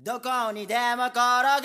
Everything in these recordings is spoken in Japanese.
どこにでも転がる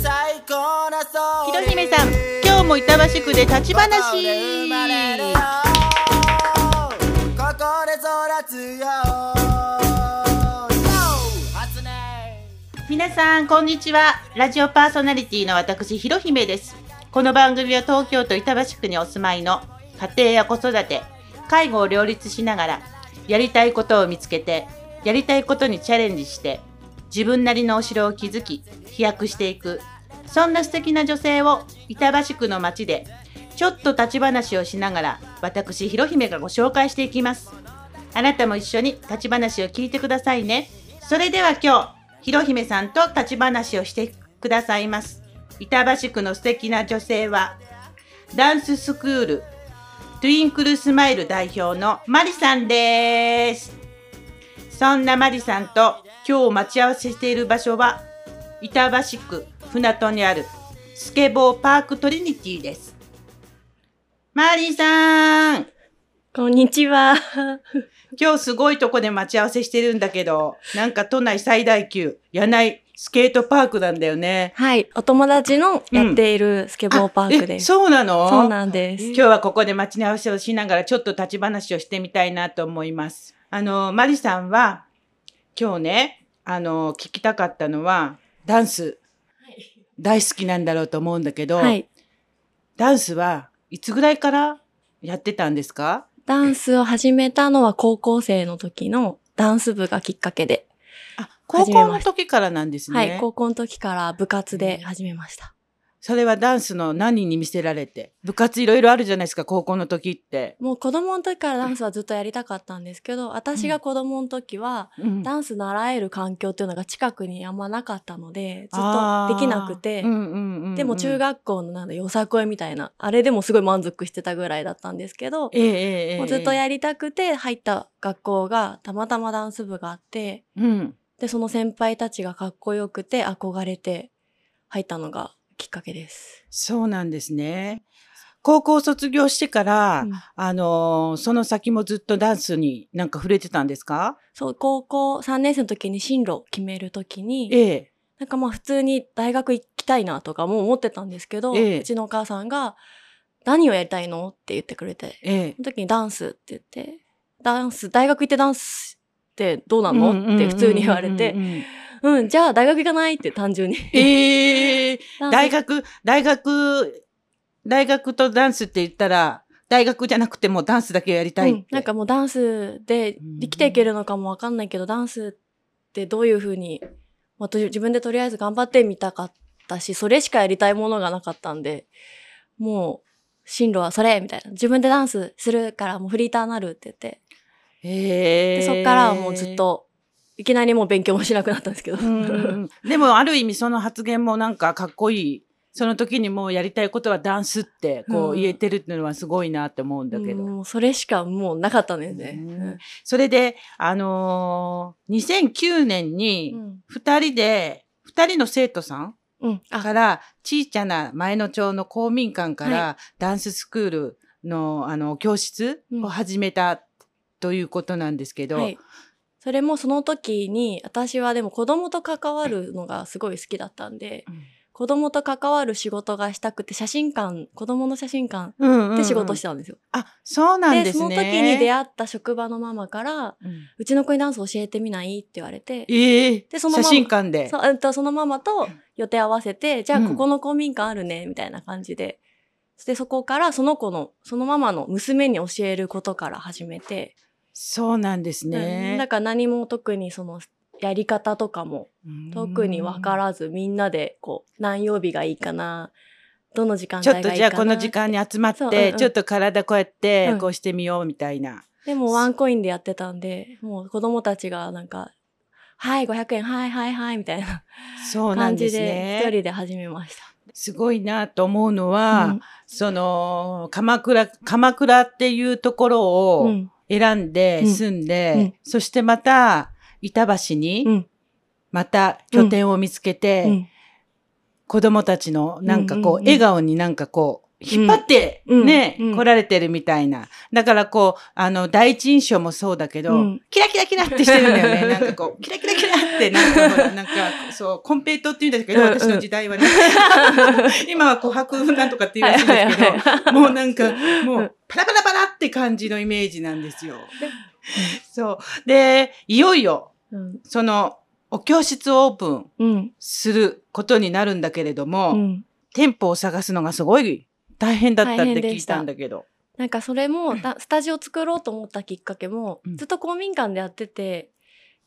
最高なソひろひめさん、今日も板橋区で立ち話。ここで生まれるよここで育つよ皆さん、こんにちは。ラジオパーソナリティの私、ひろひめです。この番組は東京都板橋区にお住まいの家庭や子育て、介護を両立しながら、やりたいことを見つけて、やりたいことにチャレンジして、自分なりのお城を築き、飛躍していく、そんな素敵な女性を板橋区の街で、ちょっと立ち話をしながら、私、ひろひめがご紹介していきます。あなたも一緒に立ち話を聞いてくださいね。それでは今日、ひろひめさんと立ち話をしてくださいます。板橋区の素敵な女性は、ダンススクール、トゥインクルスマイル代表のマリさんです。そんなマリさんと今日待ち合わせしている場所は、板橋区船戸にあるスケボーパークトリニティです。マリさんこんにちは。今日すごいとこで待ち合わせしてるんだけど、なんか都内最大級、柳井スケートパークなんだよね。はい。お友達のやっているスケボーパークえです。そうなの？そうなんです。今日はここで待ち合わせをしながらちょっと立ち話をしてみたいなと思います。あの、マリさんは今日ね、あの、聞きたかったのはダンス大好きなんだろうと思うんだけど、はい。ダンスはいつぐらいからやってたんですか？ダンスを始めたのは高校生の時のダンス部がきっかけで。あ、高校の時からなんですね。はい。高校の時から部活で始めました。それはダンスの何に見せられて部活いろいろあるじゃないですか、高校の時って。もう子供の時からダンスはずっとやりたかったんですけど、私が子供の時は、うん。ダンス習える環境っていうのが近くにあんまなかったので、ずっとできなくて、うんうんうんうん。でも中学校のなんだよさこいみたいな、あれでもすごい満足してたぐらいだったんですけど、ええええええ。もうずっとやりたくて入った学校がたまたまダンス部があって、うん。で、その先輩たちがかっこよくて憧れて入ったのがきっかけです。そうなんですね。高校卒業してから、うんあのーその先もずっとダンスになんか触れてたんですか？そう、高校3年生の時に進路を決める時に、ええ。なんかまあ普通に大学行きたいなとかも思ってたんですけど、ええうちのお母さんが、何をやりたいの？って言ってくれて、ええ。その時にダンスって言って、ダンス、大学行ってダンスってどうなの？って普通に言われてうん、うんうんうんうん、じゃあ大学行かない？って単純に。ええダンス大学、大学、大学とダンスって言ったら、大学じゃなくてもダンスだけをやりたいって。うん、なんかもうダンスで生きていけるのかもわかんないけど、ダンスってどういうふうに、まあ、と自分でとりあえず頑張ってみたかったし、それしかやりたいものがなかったんで、もう、進路はそれみたいな。自分でダンスするからもうフリーターなるって言って。へえで、そっからはもうずっ。と、いきなりもう勉強もしなくなったんですけど。でも、ある意味その発言もなんかかっこいい。その時にもうやりたいことはダンスってこううん言えてるっていうのはすごいなって思うんだけど。もうそれしかもうなかったんですね。うんそれで、あのー2009年うにん。二人で、二人の生徒さんから、小さな前の町の公民館かはら、ダンススクールの、あの、教室を始めたということなんですけど、はい。それもその時に、私はでも子供と関わるのがすごい好きだったんで、うん子供と関わる仕事がしたくて、写真館、子供の写真館うんうんうんで仕事してたんですよ。あ、そうなんでですね。その時に出会った職場のママから、うんうちの子にダンス教えてみないって言われて、ええでその写真館で。そそのママと予定合わせて、じゃあうんここの公民館あるね、みたいな感じで。で、そこからその子の、そのママの娘に教えることから始めて、そうなんですうんね。だから何も特にその、やり方とかも特に分からず、みんなで、こう、何曜日がいいかな、どの時間帯ちょがいいかな。っとじゃあこの時間に集まって、そううんうんちょっと体こうやってうんこうしてみようみたいな。でもワンコインでやってたんで、もう子供たちがなんか、はい、500円、はい、はい、はい、みたいなそうなんです感じで、ね。一人で始めました。すごいなと思うのは、うんその、鎌倉、鎌倉っていうところうをん。選んでうん住んで、うんそしてまた、板橋に、うん。また拠点を見つけて、うん。子供たちのなんかこう、笑顔になんかこう、引っ張ってうんね、うん来られてるみたいな。だからこう、あの、第一印象もそうだけど、うんキラキラキラってしてるんだよね。なんかこう、キラキラキラって、なんか なんか、そう、コンペイトって言うんですけど、私の時代はね。今は琥珀なんとかって言うらしいんですけど、もうなんか、もう、パラパラパラって感じのイメージなんですよ。そう。で、いよいよ、うん。その、お教室をオープンうん。することになるんだけれども、うん。店舗を探すのがすごい大変だったって聞いたたんだけど。なんかそれも、だスタジオ作ろうと思ったきっかけも、うんずっと公民館でやってて、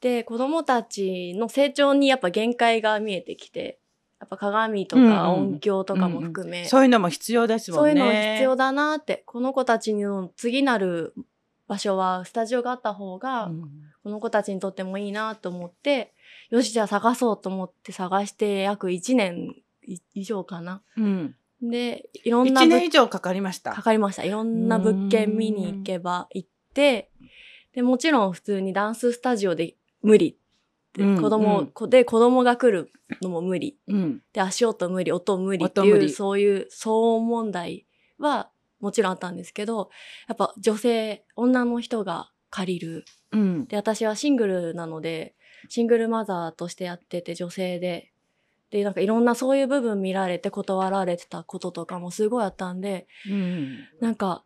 で、子供たちの成長にやっぱ限界が見えてきて、やっぱ鏡とかうんうん音響とかも含め、そういうのも必要ですもんね。そういうの必要だなって、この子たちの次なる場所はスタジオがあった方が、うんこの子たちにとってもいいなと思って、よし、じゃあ探そうと思って探して約1年い以上かな。うん。で、いろんな1物年以上かかりました。かかりました。いろんな物件見に行けば行って、で、もちろん普通にダンススタジオで無理。でうん子供、うんこで、子供が来るのも無理。うん。で、足音無理、音無理っていう、そういう騒音問題はもちろんあったんですけど、やっぱ女性、女の人が借りる。うん。で、私はシングルなので、シングルマザーとしてやってて女性で、で、なんかいろんなそういう部分見られて断られてたこととかもすごいあったんで、うん。なんか、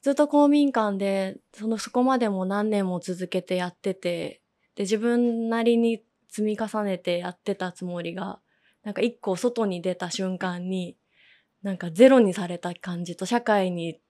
ずっと公民館で、その、そこまでも何年も続けてやってて、で、自分なりに積み重ねてやってたつもりが、なんか一個外に出た瞬間に、なんかゼロにされた感じと、社会にい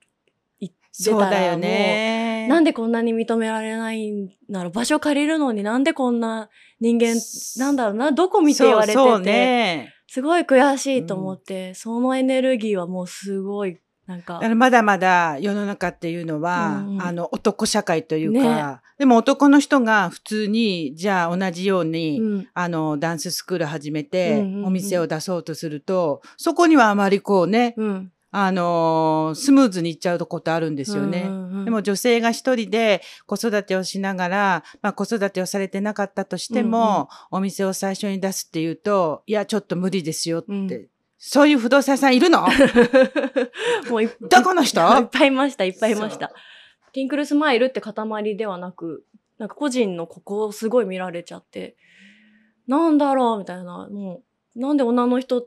出そうだよたらもう、ね。なんでこんなに認められないんだろう。場所借りるのになんでこんな人間、なんだろうな、どこ見て言われてて、そうそうね。すごい悔しいと思って、そのエネルギーはもうすごい、なんか。だまだまだ世の中っていうのは、うんうん。あの男社会というか、ね。でも男の人が普通にじゃあ同じように、うん、あのダンススクール始めて、うんうんうん。お店を出そうとするとそこにはあまりこうね、うん。あのースムーズにいっちゃうことあるんですよね。うんうんうんでも女性が一人で子育てをしながら、まあ、子育てをされてなかったとしても、お店を最初に出すっていうと、いや、ちょっと無理ですよって。うん。そういう不動産屋さんいるの？もういどこの人？いっぱいいました、いっぱいいました。ティンクルスマイルって塊ではなく、なんか個人のここをすごい見られちゃって、なんだろうみたいな、もう、なんで女の人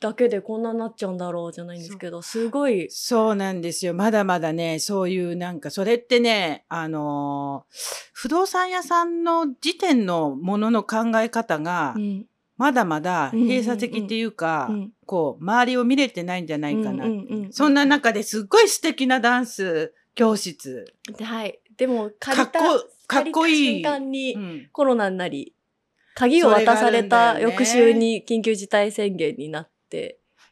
だけでこんなになっちゃうんだろうじゃないんですけど、すごい、そうなんですよ。まだまだね、そういうなんか、それってね、あのー不動産屋さんの時点のものの考え方が、うん、まだまだ閉鎖的っていうか、うんこう、周りを見れてないんじゃないかな。うんうんうんそんな中ですっごい素敵なダンス教室。ではい。でも、かっこかっこいい瞬間にうんコロナになり、鍵を渡された翌週に緊急事態宣言になって、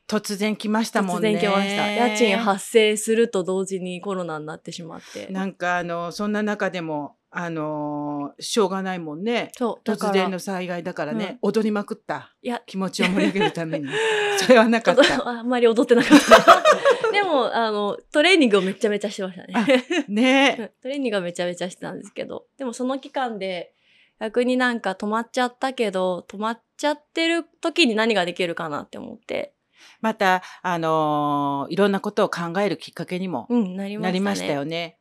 突然来ましたもんね。突然来ました。家賃発生すると同時にコロナになってしまって。なんかあの、そんな中でも、あのーしょうがないもんね。突然の災害だからね、踊りまくった。いや、気持ちを盛り上げるために。それはなかった。とあんまり踊ってなかった。でも、あの、トレーニングをめちゃめちゃしてましたね。ね トレーニングはめちゃめちゃしてたんですけど、でもその期間で逆になんか止まっちゃったけど、止まっちゃってる時に何ができるかなって思って、また、あのーいろんなことを考えるきっかけにもうん、なりましたね。なりましたよね。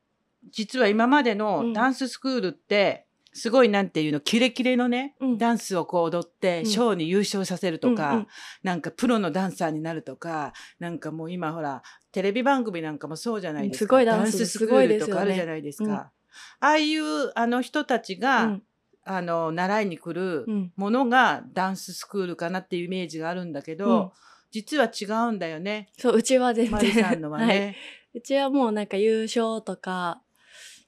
実は今までうんのダンススクールって、すごいなんていうの、キレキレのね、うんダンスをこう踊って、うんショーに優勝させるとか、うんうんなんかプロのダンサーになるとか、なんかもう今ほら、テレビ番組なんかもそうじゃないですか。すごいダンススクすごいールとかあるじゃないですか。うんああいうあの人たちが、うんあの、習いに来るうんものがダンススクールかなっていうイメージがあるんだけど、うん実は違うんだよね。そう、うちは全然。さんのはね。はいうちはもうなんか優勝とか、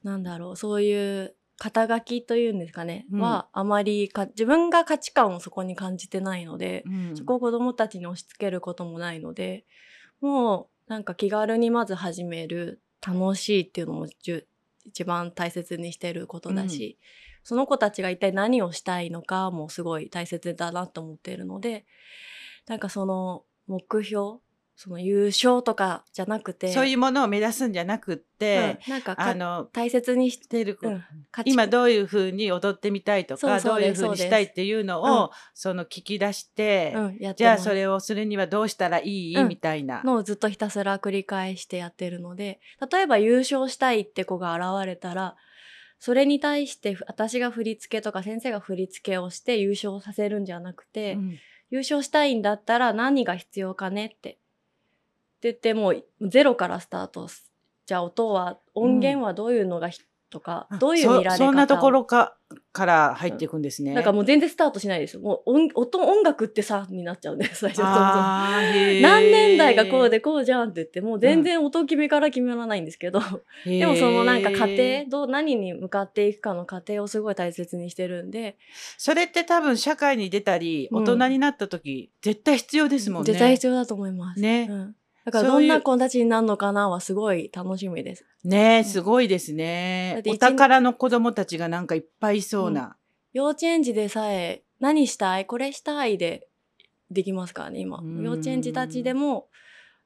なんだろう、そういう肩書きというんですかね、うんはあまりか、自分が価値観をそこに感じてないので、うんそこを子供たちに押し付けることもないので、もうなんか気軽にまず始める、楽しいっていうのも一番大切にしてることだし、その子たちが一体何をしたいのかもすごい大切だなと思っているので、なんかその目標その優勝とかじゃなくて、そういうものを目指すんじゃなくって、うんなんかかあの大切にししてる、うん今どういうふうに踊ってみたいとかどういうふうにしたいっていうのを、うんその聞き出して、てじゃあそれをするにはどうしたらいい、うん。みたいな。のをずっとひたすら繰り返してやってるので例えば優勝したいって子が現れたらそれに対してふ私が振り付けとか先生が振り付けをして優勝させるんじゃなくて、うん優勝したいんだったら何が必要かねって。って言ってもうゼロからスタートす。じゃあ音は、音源はどういうのがひ、とか、どういう見られ方そそんなところかから入っていくんですね。なんかもう全然スタートしないですよ。もう音音音楽ってさ、になっちゃうんで、最初。何年代がこうでこうじゃんって言って、もう全然音決めから決めらないんですけど、でもそのなんか過程どう、何に向かっていくかの過程をすごい大切にしてるんで、それって多分社会に出たり、うん大人になった時、絶対必要ですもんね。絶対必要だと思います。ねうんだからどんな子たちになるのかなはすごい楽しみです。ねすごいですね。お宝の子供たちがなんかいっぱいいそうな。幼稚園児でさえ何したい？これしたいでできますからね今。うん。幼稚園児たちでも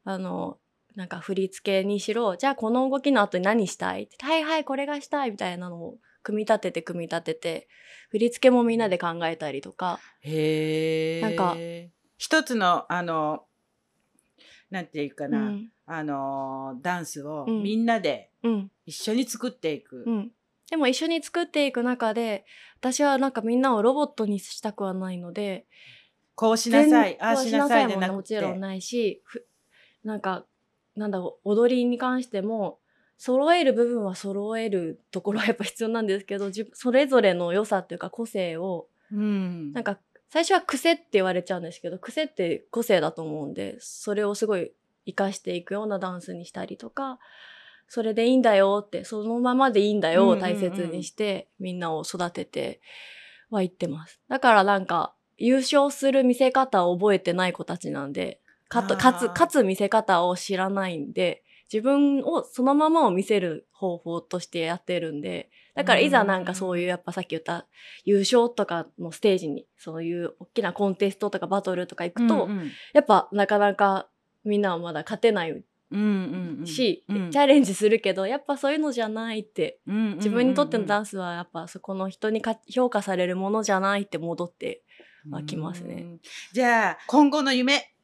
あのなんか振り付けにしろじゃあこの動きの後に何したい？ってはいはいこれがしたいみたいなのを組み立てて組み立てて振り付けもみんなで考えたりとか。へえ。なんか一つの、あの、なんていうかな、うんあの、ダンスをうんみんなでうん一緒に作っていく。うんでも一緒に作っていく中で私はなんかみんなをロボットにしたくはないのでこうしなさい、全ああしなさいでもな。もちろんないしふなんかなんだろう踊りに関しても揃える部分は揃えるところはやっぱ必要なんですけど自それぞれの良さっていうか個性をうん。なんか最初は癖って言われちゃうんですけど癖って個性だと思うんでそれをすごい活かしていくようなダンスにしたりとかそれでいいんだよってそのままでいいんだよを大切にしてみんなを育てては言ってます。だからなんか優勝する見せ方を覚えてない子たちなんで勝つ勝つ見せ方を知らないんで自分をそのままを見せる方法としてやってるんでだからいざなんかそういうやっぱさっき言った優勝とかのステージにそういう大きなコンテストとかバトルとか行くと、うんうん。やっぱなかなかみんなはまだ勝てないし、うん。チャレンジするけどやっぱそういうのじゃないって自分にとってのダンンスはやっぱそこの人にか評価されるものじゃないって戻ってはきますね。うん。じゃあ、今後の夢、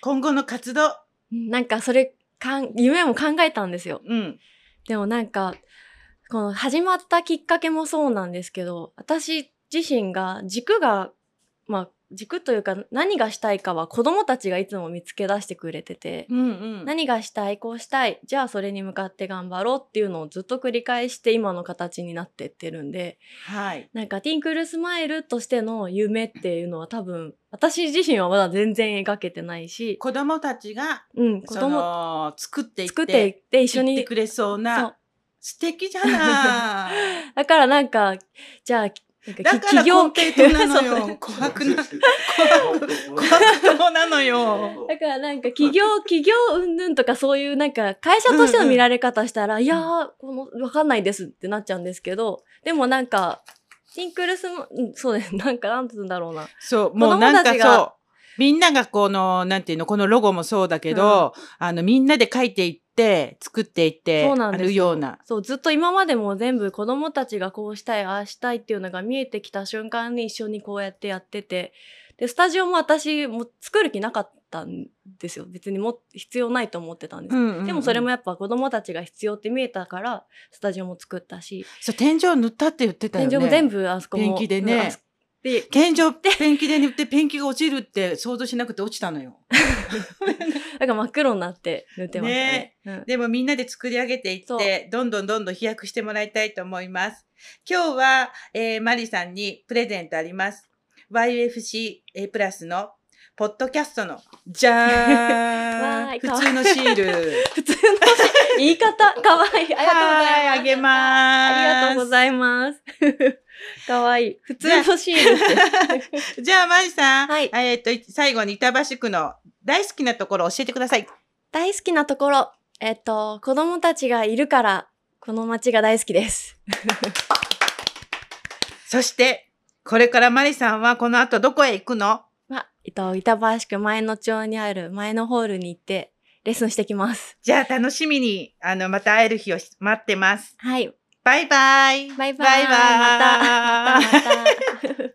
今後の活動。なんかそれかん夢も考えたんですよ。うん。でもなんかこの始まったきっかけもそうなんですけど私自身が軸がまあ軸というか何がしたいかは子供たちがいつも見つけ出してくれてて、うんうん。何がしたいこうしたいじゃあそれに向かって頑張ろうっていうのをずっと繰り返して今の形になってってるんではい。なんかティンクルスマイルとしての夢っていうのは多分私自身はまだ全然描けてないし、子供たちが、そうん子供の、作っていって、作っていって一緒にくれそうな、素敵じゃない。だからなんかじゃあだからコンペイトなのよ。琥珀な、琥珀、なのよ。だからなんか企業、企業云々とかそういうなんか会社としての見られ方したら、いやー、この、わかんないですってなっちゃうんですけど、でもなんか、ティンクルスも、うん、そうです。なんか、なんつうんだろうな。そう、もうなんかそう。みんながこの、なんていうの、このロゴもそうだけど、あの、みんなで書いていって、作っていって、あそうなんでするような。そう、ずっと今までも全部子供たちがこうしたい、ああしたいっていうのが見えてきた瞬間に一緒にこうやってやってて、で、スタジオも私も作る気なかったんですよ。別にも必要ないと思ってたんです。うんうんうんでもそれもやっぱ子供たちが必要って見えたから、スタジオも作ったし、そう、天井塗ったって言ってたよね。天井も全部あそこも。ペンキでねで、天井ペンキで塗ってペンキが落ちるって想像しなくて落ちたのよ。だから真っ黒になって塗ってましたね。うんでもみんなで作り上げていって、どんどんどんどん飛躍してもらいたいと思います。今日は、えーマリさんにプレゼントあります。YFCA プラスのポッドキャストの、じゃわーん普通のシール。普通の言い方、かわいい。ありがとうございます。はいあげますありがとうございます。かわいい。普通のシーンです。じゃあ、まいさん。はい。えっと、最後に板橋区の大好きなところ教えてください。大好きなところ。えっと、子供たちがいるから、この街が大好きです。そして、これからまりさんはこの後どこへ行くの？ま、えっと、板橋区前の町にある前のホールに行って、レッスンしてきます。じゃあ楽しみに、あの、また会える日を待ってます。はい。バイバイバイバイまたまたまた。